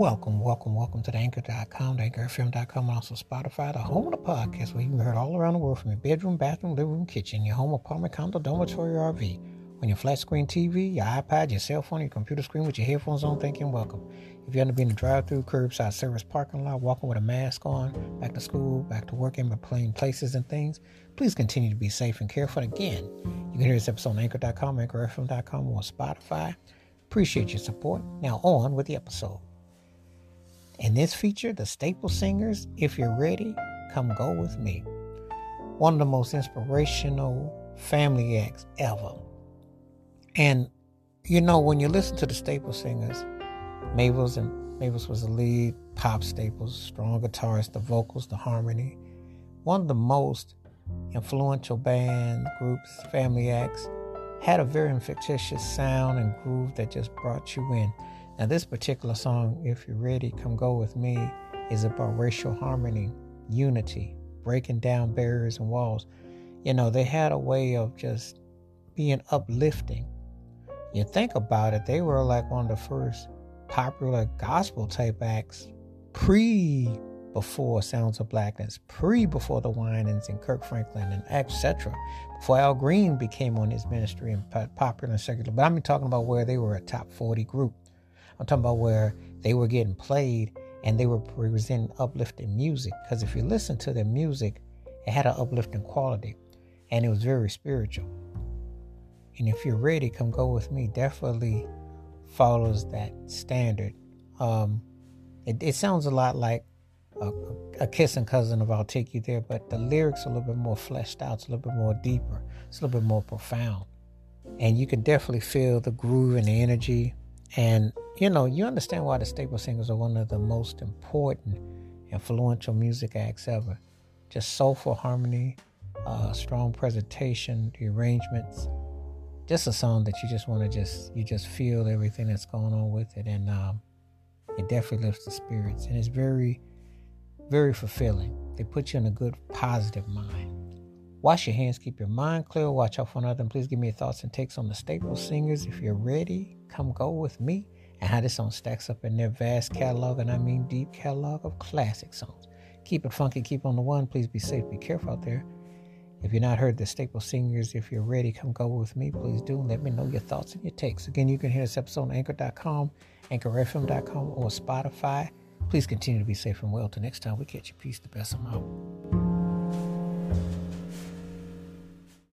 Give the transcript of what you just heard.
welcome, welcome, welcome to the anchor.com, the anchorfm.com, and also Spotify, the home of the podcast where you can heard all around the world from your bedroom, bathroom, living room, kitchen, your home, apartment, condo, dormitory, or RV. On your flat screen TV, your iPad, your cell phone, your computer screen with your headphones on, thank you and welcome. If you to be in the drive through, curbside service parking lot, walking with a mask on, back to school, back to work, in between places and things, please continue to be safe and careful. Again, you can hear this episode on anchor.com, anchorfm.com, or Spotify. Appreciate your support. Now on with the episode. In this feature, the staple singers, if you're ready, come go with me. One of the most inspirational family acts ever. And you know, when you listen to the staple singers, Mavis and Mavis was the lead, pop staples, strong guitarist, the vocals, the harmony. One of the most influential band groups, family acts had a very fictitious sound and groove that just brought you in. Now, this particular song, If You're Ready, Come Go With Me, is about racial harmony, unity, breaking down barriers and walls. You know, they had a way of just being uplifting. You think about it, they were like one of the first popular gospel type acts pre before Sounds of Blackness, pre before the Winans and Kirk Franklin and etc. Before Al Green became on his ministry and popular and secular. But I'm talking about where they were a top 40 group. I'm talking about where they were getting played and they were presenting uplifting music. Because if you listen to their music, it had an uplifting quality and it was very spiritual. And if you're ready, come go with me. Definitely follows that standard. Um, it, it sounds a lot like a, a, kissing cousin of I'll Take You There, but the lyrics are a little bit more fleshed out, it's a little bit more deeper, it's a little bit more profound. And you can definitely feel the groove and the energy. And, you know, you understand why the Staple Singers are one of the most important, influential music acts ever. Just soulful harmony, uh, strong presentation, the arrangements. Just a song that you just want to just, you just feel everything that's going on with it. And um, it definitely lifts the spirits. And it's very, very fulfilling. They put you in a good, positive mind. Wash your hands, keep your mind clear, watch out for another, and please give me your thoughts and takes on the staple singers. If you're ready, come go with me and how this song stacks up in their vast catalog, and I mean deep catalog of classic songs. Keep it funky, keep on the one. Please be safe, be careful out there. If you've not heard the staple singers, if you're ready, come go with me. Please do. Let me know your thoughts and your takes. Again, you can hear this episode on anchor.com, anchorfm.com, or Spotify. Please continue to be safe and well. Till next time, we catch you. Peace. The best out.